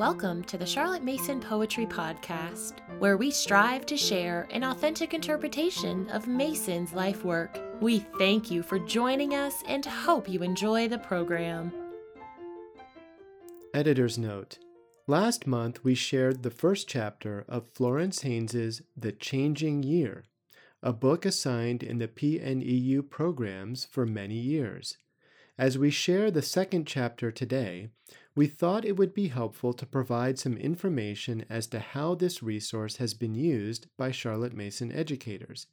Welcome to the Charlotte Mason Poetry Podcast, where we strive to share an authentic interpretation of Mason's life work. We thank you for joining us and hope you enjoy the program. Editor's Note Last month, we shared the first chapter of Florence Haynes's The Changing Year, a book assigned in the PNEU programs for many years. As we share the second chapter today, we thought it would be helpful to provide some information as to how this resource has been used by Charlotte Mason educators.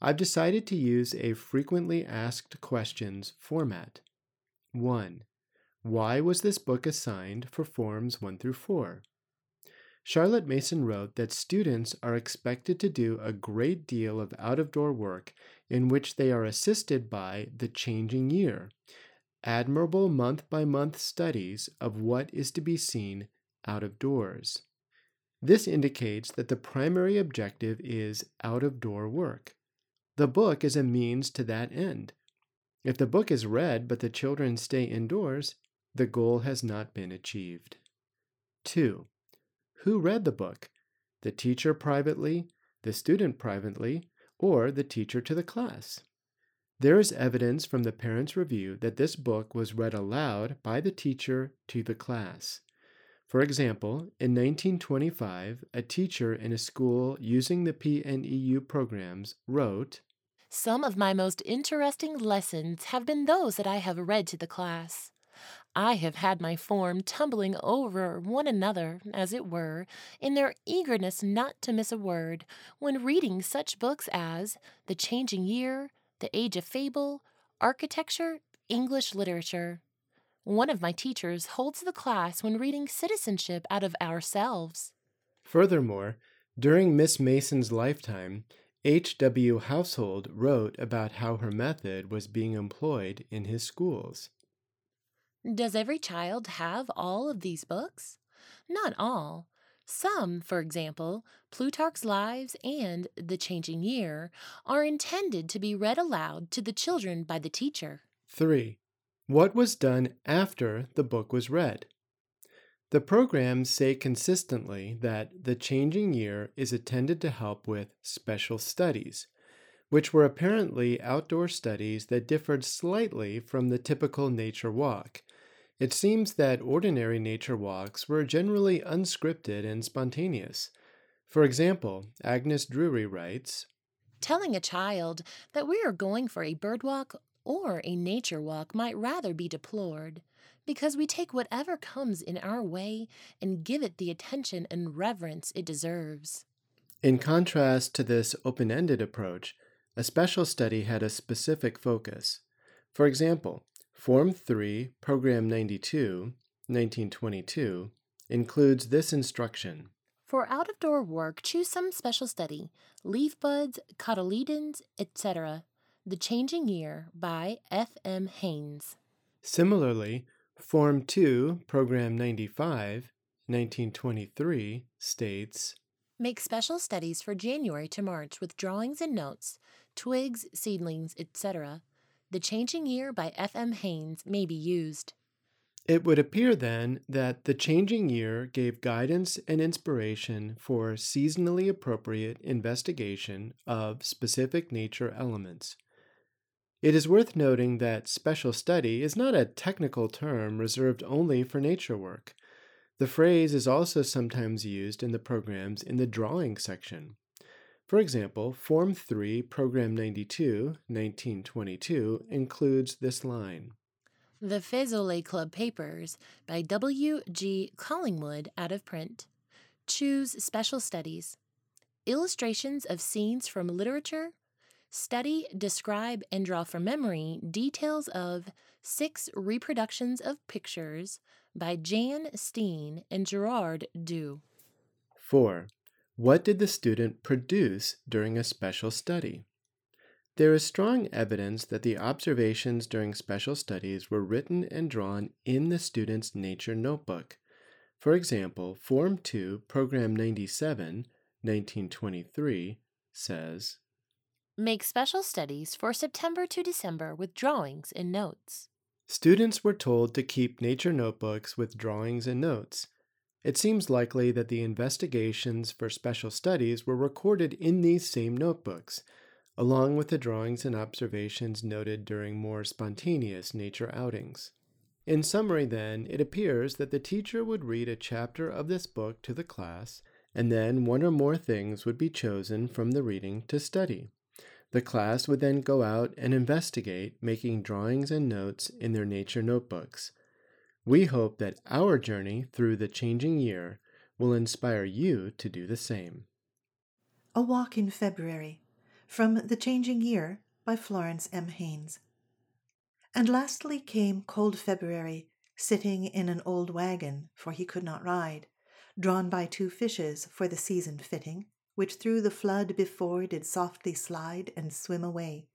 I've decided to use a frequently asked questions format. 1. Why was this book assigned for Forms 1 through 4? Charlotte Mason wrote that students are expected to do a great deal of out of door work in which they are assisted by the changing year admirable month by month studies of what is to be seen out of doors. This indicates that the primary objective is out of door work. The book is a means to that end. If the book is read but the children stay indoors, the goal has not been achieved. 2. Who read the book? The teacher privately, the student privately, or the teacher to the class? There is evidence from the parents' review that this book was read aloud by the teacher to the class. For example, in 1925, a teacher in a school using the PNEU programs wrote Some of my most interesting lessons have been those that I have read to the class. I have had my form tumbling over one another, as it were, in their eagerness not to miss a word, when reading such books as The Changing Year, the Age of Fable, Architecture, English Literature. One of my teachers holds the class when reading Citizenship out of Ourselves. Furthermore, during Miss Mason's lifetime, H.W. Household wrote about how her method was being employed in his schools. Does every child have all of these books? Not all. Some, for example, Plutarch's Lives and The Changing Year, are intended to be read aloud to the children by the teacher. 3. What was done after the book was read? The programs say consistently that The Changing Year is intended to help with special studies, which were apparently outdoor studies that differed slightly from the typical nature walk it seems that ordinary nature walks were generally unscripted and spontaneous. For example, Agnes Drury writes Telling a child that we are going for a bird walk or a nature walk might rather be deplored, because we take whatever comes in our way and give it the attention and reverence it deserves. In contrast to this open ended approach, a special study had a specific focus. For example, Form 3, Program 92, 1922, includes this instruction. For out of door work, choose some special study leaf buds, cotyledons, etc. The Changing Year by F. M. Haynes. Similarly, Form 2, Program 95, 1923, states Make special studies for January to March with drawings and notes, twigs, seedlings, etc. The Changing Year by F. M. Haynes may be used. It would appear then that the changing year gave guidance and inspiration for seasonally appropriate investigation of specific nature elements. It is worth noting that special study is not a technical term reserved only for nature work. The phrase is also sometimes used in the programs in the drawing section. For example, Form 3, Program 92, 1922, includes this line The Fesole Club Papers by W. G. Collingwood out of print. Choose special studies. Illustrations of scenes from literature. Study, describe, and draw from memory details of six reproductions of pictures by Jan Steen and Gerard Dou. 4. What did the student produce during a special study? There is strong evidence that the observations during special studies were written and drawn in the student's nature notebook. For example, Form 2, Program 97, 1923, says Make special studies for September to December with drawings and notes. Students were told to keep nature notebooks with drawings and notes. It seems likely that the investigations for special studies were recorded in these same notebooks, along with the drawings and observations noted during more spontaneous nature outings. In summary, then, it appears that the teacher would read a chapter of this book to the class, and then one or more things would be chosen from the reading to study. The class would then go out and investigate, making drawings and notes in their nature notebooks. We hope that our journey through the changing year will inspire you to do the same. A Walk in February from The Changing Year by Florence M. Haynes. And lastly came cold February, sitting in an old wagon, for he could not ride, drawn by two fishes for the season fitting, which through the flood before did softly slide and swim away.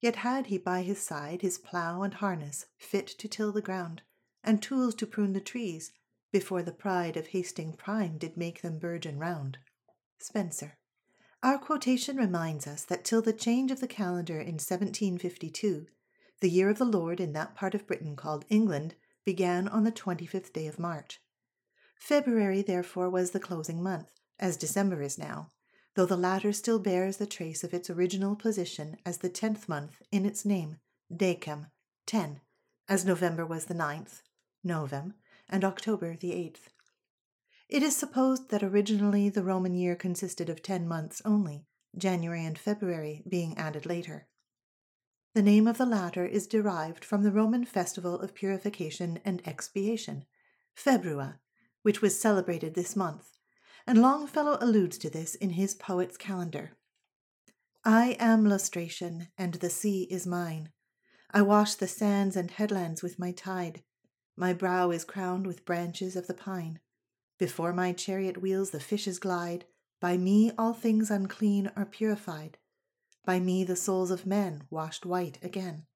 Yet had he by his side his plough and harness fit to till the ground, and tools to prune the trees, before the pride of hasting prime did make them burgeon round. Spenser. Our quotation reminds us that till the change of the calendar in 1752, the year of the Lord in that part of Britain called England began on the 25th day of March. February, therefore, was the closing month, as December is now, though the latter still bears the trace of its original position as the tenth month in its name, Decem, ten, as November was the ninth, Novem, and October the eighth. It is supposed that originally the Roman year consisted of ten months only, January and February being added later. The name of the latter is derived from the Roman festival of purification and expiation, Februa, which was celebrated this month, and Longfellow alludes to this in his Poet's Calendar. I am lustration, and the sea is mine. I wash the sands and headlands with my tide. My brow is crowned with branches of the pine. Before my chariot wheels the fishes glide. By me all things unclean are purified. By me the souls of men washed white again.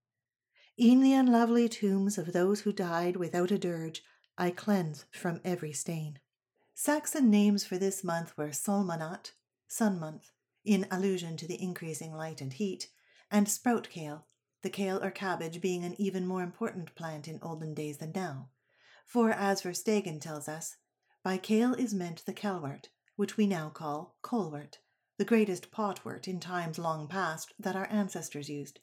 E'en the unlovely tombs of those who died without a dirge I cleanse from every stain. Saxon names for this month were Solmanat, sun month, in allusion to the increasing light and heat, and sprout kale, the kale or cabbage being an even more important plant in olden days than now. For, as Verstegen tells us, by kale is meant the kelwort, which we now call colwort, the greatest potwort in times long past that our ancestors used.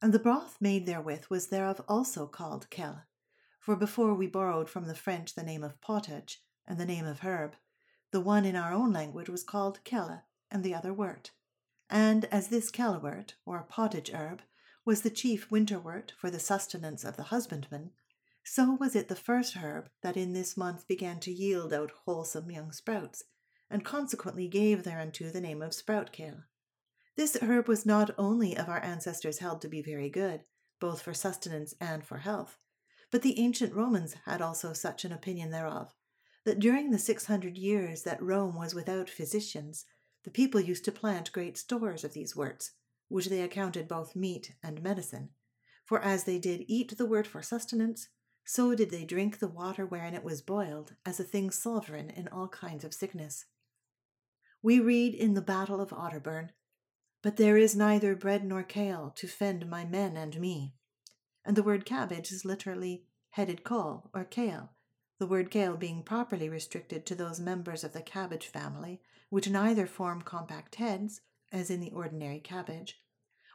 And the broth made therewith was thereof also called kel, for before we borrowed from the French the name of pottage and the name of herb, the one in our own language was called kelle and the other wort. And as this kelwort, or pottage herb, was the chief winterwort for the sustenance of the husbandman, so was it the first herb that in this month began to yield out wholesome young sprouts, and consequently gave thereunto the name of sprout kale. This herb was not only of our ancestors held to be very good, both for sustenance and for health, but the ancient Romans had also such an opinion thereof, that during the six hundred years that Rome was without physicians, the people used to plant great stores of these worts, which they accounted both meat and medicine. For as they did eat the word for sustenance, so did they drink the water wherein it was boiled, as a thing sovereign in all kinds of sickness. We read in the Battle of Otterburn, But there is neither bread nor kale to fend my men and me. And the word cabbage is literally headed cole or kale, the word kale being properly restricted to those members of the cabbage family which neither form compact heads, as in the ordinary cabbage,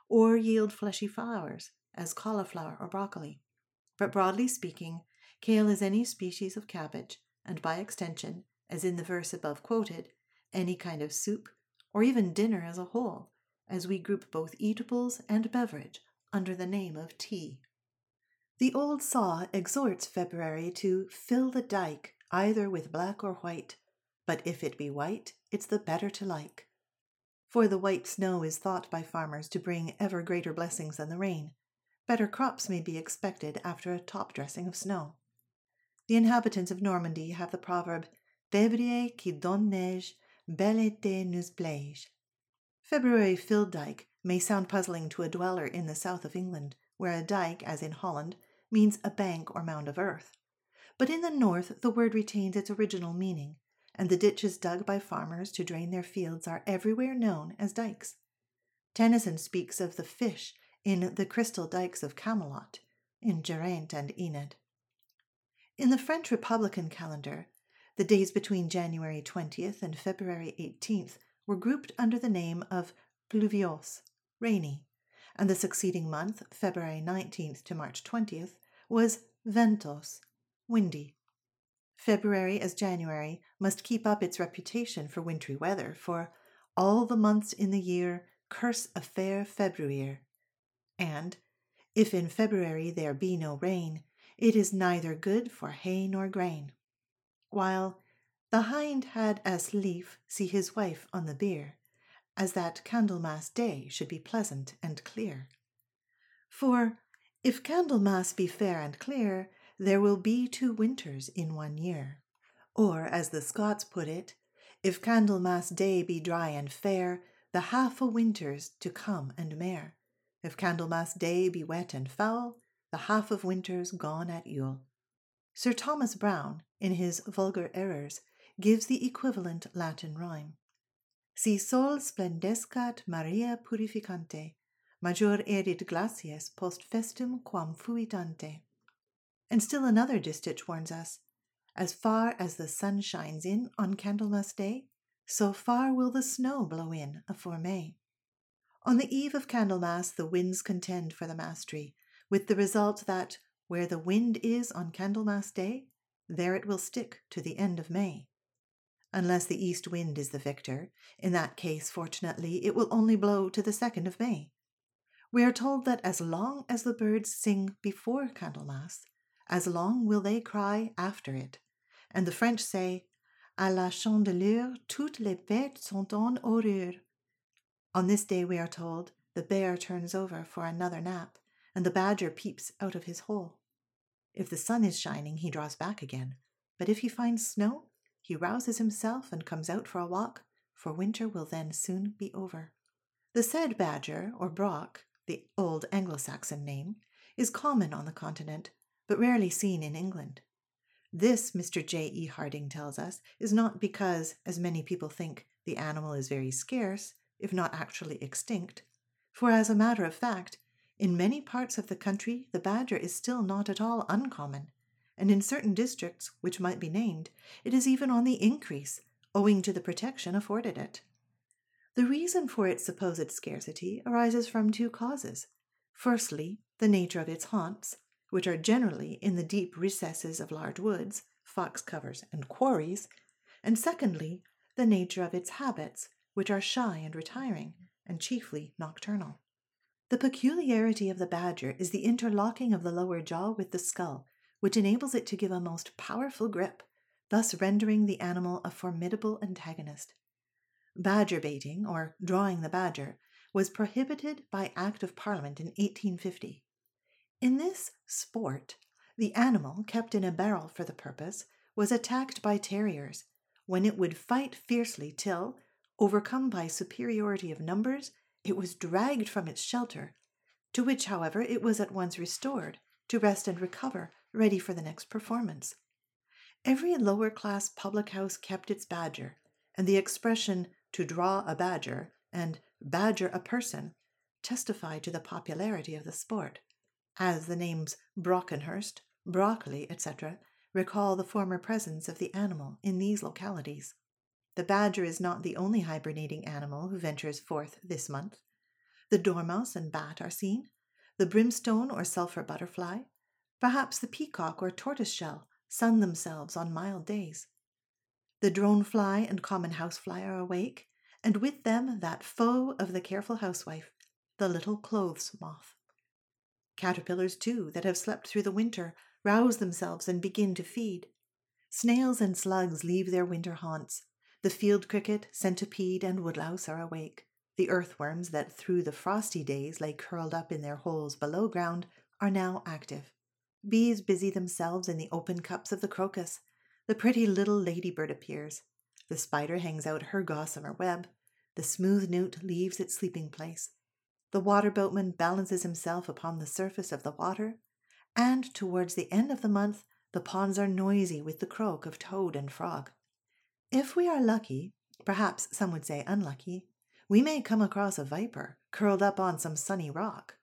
or yield fleshy flowers, as cauliflower or broccoli. But broadly speaking, kale is any species of cabbage, and by extension, as in the verse above quoted, any kind of soup, or even dinner as a whole, as we group both eatables and beverage under the name of tea. The old saw exhorts February to fill the dike either with black or white, but if it be white, it's the better to like. For the white snow is thought by farmers to bring ever greater blessings than the rain, better crops may be expected after a top dressing of snow. The inhabitants of Normandy have the proverb Février qui donne neige, bel été nous plaige. February filled dike may sound puzzling to a dweller in the south of England, where a dike, as in Holland, means a bank or mound of earth. But in the north the word retains its original meaning, and the ditches dug by farmers to drain their fields are everywhere known as dikes. Tennyson speaks of the fish in the crystal dikes of Camelot, in Geraint and Enid. In the French Republican calendar, The days between January 20th and February 18th were grouped under the name of pluviose, rainy, and the succeeding month, February 19th to March 20th, was ventose, windy. February, as January, must keep up its reputation for wintry weather, for all the months in the year curse a fair February, and if in February there be no rain, it is neither good for hay nor grain. While the hind had as lief see his wife on the bier, as that Candlemas day should be pleasant and clear. For if Candlemas be fair and clear, there will be two winters in one year. Or, as the Scots put it, if Candlemas day be dry and fair, the half a winters to come and mair. If Candlemas day be wet and foul, the half of winters gone at Yule. Sir Thomas Browne, in his Vulgar Errors, gives the equivalent Latin rhyme. Si sol splendescat Maria purificante, major erit glacies post festum quam fuit ante. And still another distich warns us, as far as the sun shines in on Candlemas Day, so far will the snow blow in afore May. On the eve of Candlemas, the winds contend for the mastery, with the result that where the wind is on Candlemas Day, there it will stick to the end of May unless the east wind is the victor. In that case, fortunately, it will only blow to the 2nd of May. We are told that as long as the birds sing before Candlemas, as long will they cry after it. And the French say, À la Chandeleur, toutes les bêtes sont en horreur. On this day, we are told, the bear turns over for another nap, and the badger peeps out of his hole. If the sun is shining, he draws back again, but if he finds snow, he rouses himself and comes out for a walk, for winter will then soon be over. The said badger, or brock, the old Anglo Saxon name, is common on the continent, but rarely seen in England. This, Mr. J. E. Harting tells us, is not because, as many people think, the animal is very scarce, if not actually extinct, for as a matter of fact, in many parts of the country the badger is still not at all uncommon, and in certain districts, which might be named, it is even on the increase, owing to the protection afforded it. The reason for its supposed scarcity arises from two causes. Firstly, the nature of its haunts, which are generally in the deep recesses of large woods, fox covers, and quarries, and secondly, the nature of its habits, which are shy and retiring, and chiefly nocturnal. The peculiarity of the badger is the interlocking of the lower jaw with the skull, which enables it to give a most powerful grip, thus rendering the animal a formidable antagonist. Badger baiting, or drawing the badger, was prohibited by Act of Parliament in 1850. In this sport, the animal, kept in a barrel for the purpose, was attacked by terriers, when it would fight fiercely till, overcome by superiority of numbers, it was dragged from its shelter, to which, however, it was at once restored to rest and recover ready for the next performance. Every lower class public house kept its badger, and the expression to draw a badger and badger a person testify to the popularity of the sport, as the names Brockenhurst, Brockley, etc., recall the former presence of the animal in these localities. The badger is not the only hibernating animal who ventures forth this month. The dormouse and bat are seen, the brimstone or sulphur butterfly, Perhaps the peacock or tortoiseshell sun themselves on mild days. The drone fly and common housefly are awake, and with them that foe of the careful housewife, the little clothes moth. Caterpillars, too, that have slept through the winter, rouse themselves and begin to feed. Snails and slugs leave their winter haunts. The field cricket, centipede, and woodlouse are awake. The earthworms that through the frosty days lay curled up in their holes below ground are now active. Bees busy themselves in the open cups of the crocus. The pretty little ladybird appears. The spider hangs out her gossamer web. The smooth newt leaves its sleeping place. The water boatman balances himself upon the surface of the water. And towards the end of the month, the ponds are noisy with the croak of toad and frog. If we are lucky, perhaps some would say unlucky, we may come across a viper curled up on some sunny rock.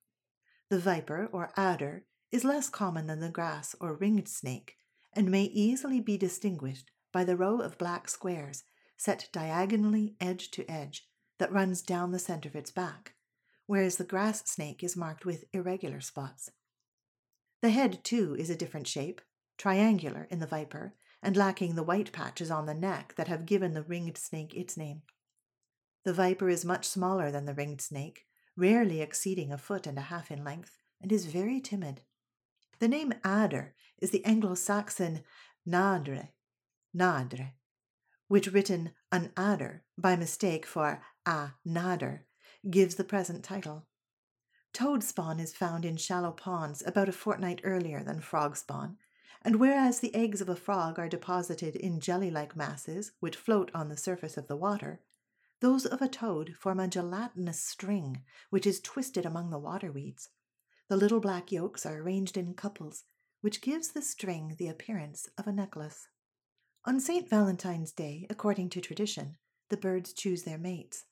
The viper, or adder, is less common than the grass or ringed snake, and may easily be distinguished by the row of black squares set diagonally edge to edge that runs down the center of its back, whereas the grass snake is marked with irregular spots. The head, too, is a different shape, triangular in the viper, and lacking the white patches on the neck that have given the ringed snake its name. The viper is much smaller than the ringed snake, rarely exceeding a foot and a half in length, and is very timid. The name adder is the Anglo Saxon nadre, nadre, which written an adder by mistake for a nader gives the present title. Toad spawn is found in shallow ponds about a fortnight earlier than frog spawn, and whereas the eggs of a frog are deposited in jelly like masses which float on the surface of the water, those of a toad form a gelatinous string which is twisted among the water weeds. The little black yolks are arranged in couples, which gives the string the appearance of a necklace. On St. Valentine's Day, according to tradition, the birds choose their mates,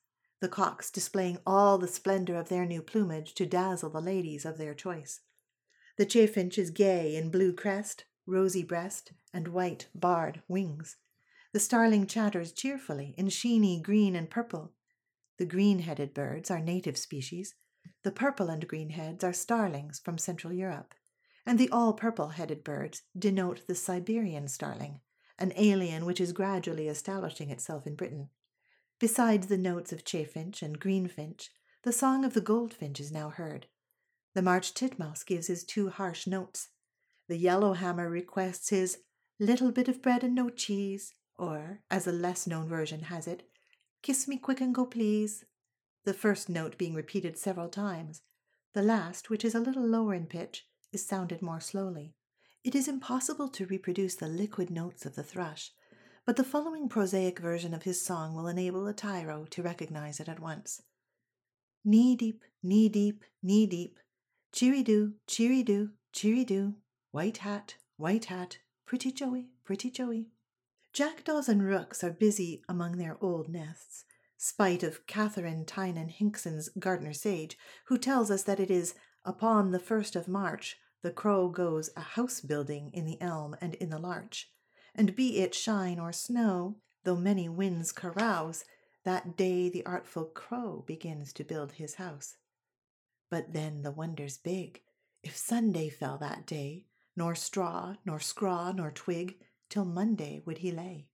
the cocks displaying all the splendor of their new plumage to dazzle the ladies of their choice. The chaffinch is gay in blue crest, rosy breast, and white barred wings. The starling chatters cheerfully in sheeny green and purple. The green headed birds are native species. The purple and green heads are starlings from Central Europe. And the all purple headed birds denote the Siberian starling, an alien which is gradually establishing itself in Britain. Besides the notes of chaffinch and greenfinch, the song of the goldfinch is now heard. The March titmouse gives his two harsh notes, the yellowhammer requests his little bit of bread and no cheese, or, as a less known version has it, kiss me quick and go please, the first note being repeated several times. The last, which is a little lower in pitch, is sounded more slowly. It is impossible to reproduce the liquid notes of the thrush, but the following prosaic version of his song will enable a tyro to recognize it at once. Knee deep, knee deep, knee deep, cheery do, cheery do, cheery do, White hat, white hat, pretty Joey, pretty Joey. Jackdaws and rooks are busy among their old nests, spite of Katharine Tynan Hinkson's gardener sage, who tells us that it is upon the first of March the crow goes a house building in the elm and in the larch, and be it shine or snow, though many winds carouse, that day the artful crow begins to build his house. But then the wonder's big. If Sunday fell that day, nor straw, nor scraw, nor twig, till Monday would he lay.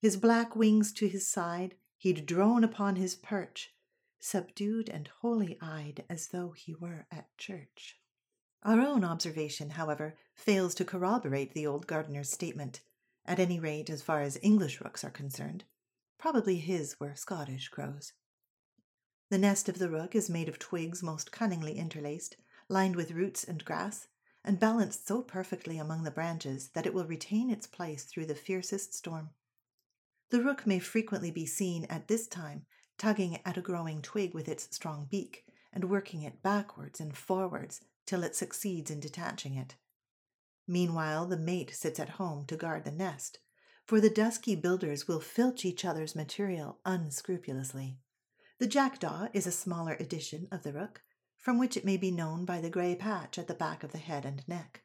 His black wings to his side, he'd drone upon his perch, subdued and holy eyed as though he were at church. Our own observation, however, fails to corroborate the old gardener's statement, at any rate as far as English rooks are concerned. Probably his were Scottish crows. The nest of the rook is made of twigs most cunningly interlaced, lined with roots and grass, and balanced so perfectly among the branches that it will retain its place through the fiercest storm. The rook may frequently be seen at this time tugging at a growing twig with its strong beak and working it backwards and forwards till it succeeds in detaching it. Meanwhile, the mate sits at home to guard the nest, for the dusky builders will filch each other's material unscrupulously. The jackdaw is a smaller edition of the rook, from which it may be known by the grey patch at the back of the head and neck.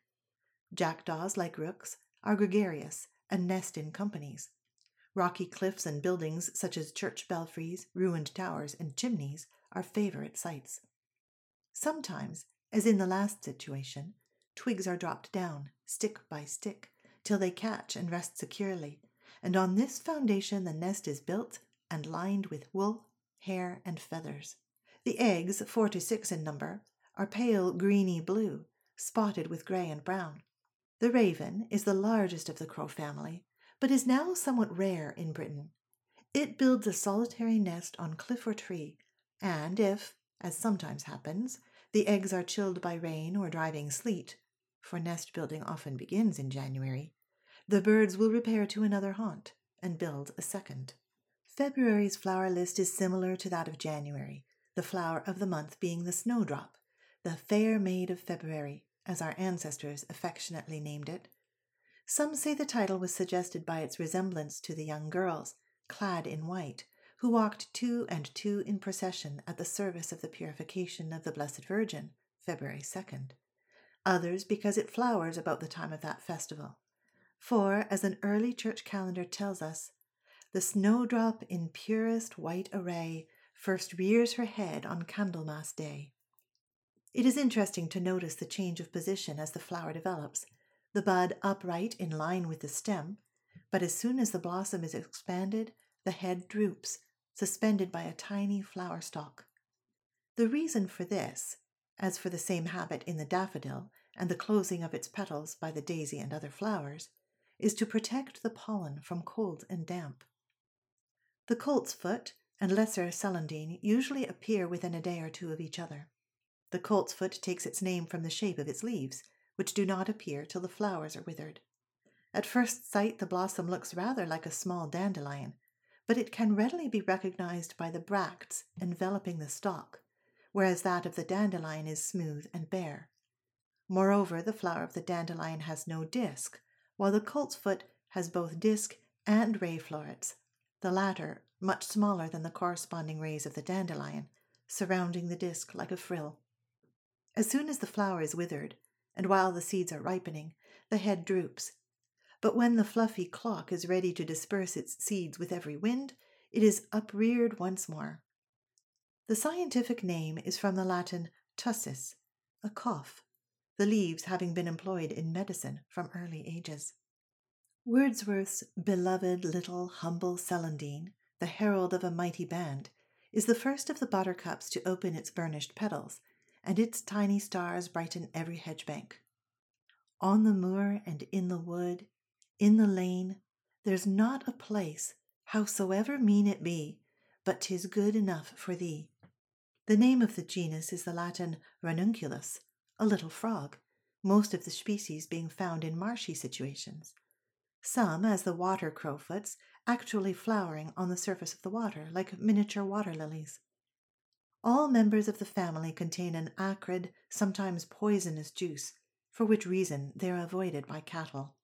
Jackdaws, like rooks, are gregarious and nest in companies. Rocky cliffs and buildings such as church belfries, ruined towers, and chimneys are favorite sites. Sometimes, as in the last situation, twigs are dropped down, stick by stick, till they catch and rest securely, and on this foundation the nest is built and lined with wool, hair, and feathers. The eggs, four to six in number, are pale greeny blue, spotted with gray and brown. The raven is the largest of the crow family, but is now somewhat rare in Britain. It builds a solitary nest on cliff or tree, and if, as sometimes happens, the eggs are chilled by rain or driving sleet, for nest building often begins in January, the birds will repair to another haunt and build a second. February's flower list is similar to that of January, the flower of the month being the snowdrop, the fair maid of February, as our ancestors affectionately named it. Some say the title was suggested by its resemblance to the young girls, clad in white, who walked two and two in procession at the service of the purification of the Blessed Virgin, February 2nd. Others because it flowers about the time of that festival. For, as an early church calendar tells us, the snowdrop in purest white array first rears her head on Candlemas Day. It is interesting to notice the change of position as the flower develops, the bud upright in line with the stem, but as soon as the blossom is expanded, the head droops, suspended by a tiny flower stalk. The reason for this, as for the same habit in the daffodil and the closing of its petals by the daisy and other flowers, is to protect the pollen from cold and damp. The coltsfoot and lesser celandine usually appear within a day or two of each other. The coltsfoot takes its name from the shape of its leaves, which do not appear till the flowers are withered. At first sight, the blossom looks rather like a small dandelion, but it can readily be recognized by the bracts enveloping the stalk, whereas that of the dandelion is smooth and bare. Moreover, the flower of the dandelion has no disc, while the coltsfoot has both disc and ray florets, the latter much smaller than the corresponding rays of the dandelion, surrounding the disc like a frill. As soon as the flower is withered, and while the seeds are ripening, the head droops. But when the fluffy clock is ready to disperse its seeds with every wind, it is upreared once more. The scientific name is from the Latin tussis, a cough, the leaves having been employed in medicine from early ages. Wordsworth's beloved little humble celandine, the herald of a mighty band, is the first of the buttercups to open its burnished petals, and its tiny stars brighten every hedgebank. On the moor and in the wood, in the lane, there's not a place, howsoever mean it be, but 'tis good enough for thee. The name of the genus is the Latin ranunculus, a little frog, most of the species being found in marshy situations. Some, as the water crowfoots, actually flowering on the surface of the water like miniature water lilies. All members of the family contain an acrid, sometimes poisonous juice, for which reason they are avoided by cattle.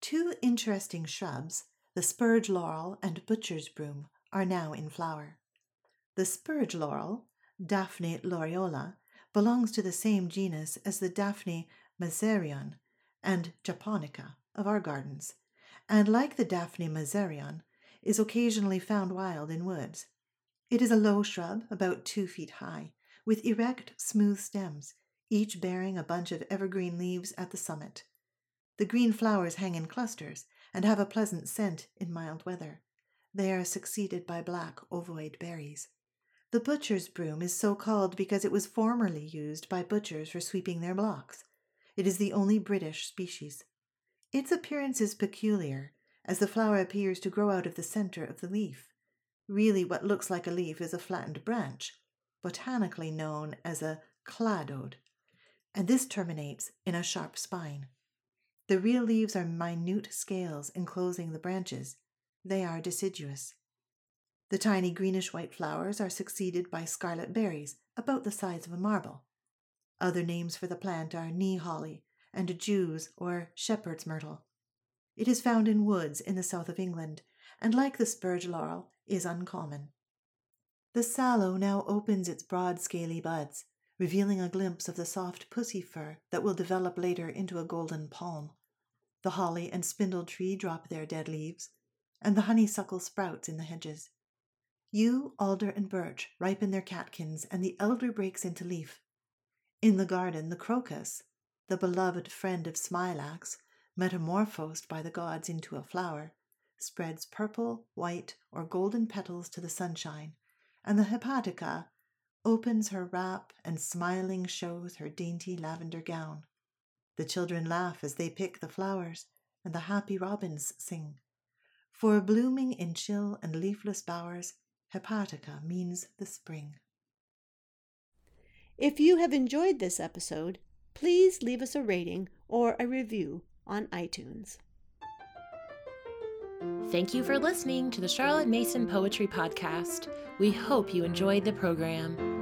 Two interesting shrubs, the spurge laurel and butcher's broom, are now in flower. The spurge laurel, Daphne laureola, belongs to the same genus as the Daphne mezereum and japonica of our gardens, and like the Daphne mezereum, is occasionally found wild in woods. It is a low shrub, about two feet high, with erect, smooth stems, each bearing a bunch of evergreen leaves at the summit. The green flowers hang in clusters and have a pleasant scent in mild weather. They are succeeded by black ovoid berries. The butcher's broom is so called because it was formerly used by butchers for sweeping their blocks. It is the only British species. Its appearance is peculiar, as the flower appears to grow out of the center of the leaf. Really, what looks like a leaf is a flattened branch, botanically known as a cladode, and this terminates in a sharp spine. The real leaves are minute scales enclosing the branches. They are deciduous. The tiny greenish white flowers are succeeded by scarlet berries about the size of a marble. Other names for the plant are knee holly and Jew's or shepherd's myrtle. It is found in woods in the south of England, and like the spurge laurel, is uncommon. The sallow now opens its broad scaly buds, revealing a glimpse of the soft pussy fur that will develop later into a golden palm. The holly and spindle tree drop their dead leaves, and the honeysuckle sprouts in the hedges. Yew, alder, and birch ripen their catkins, and the elder breaks into leaf. In the garden, the crocus, the beloved friend of smilax, metamorphosed by the gods into a flower, spreads purple, white, or golden petals to the sunshine, and the hepatica opens her wrap and smiling shows her dainty lavender gown. The children laugh as they pick the flowers, and the happy robins sing. For blooming in chill and leafless bowers, Hepatica means the spring. If you have enjoyed this episode, please leave us a rating or a review on iTunes. Thank you for listening to the Charlotte Mason Poetry Podcast. We hope you enjoyed the program.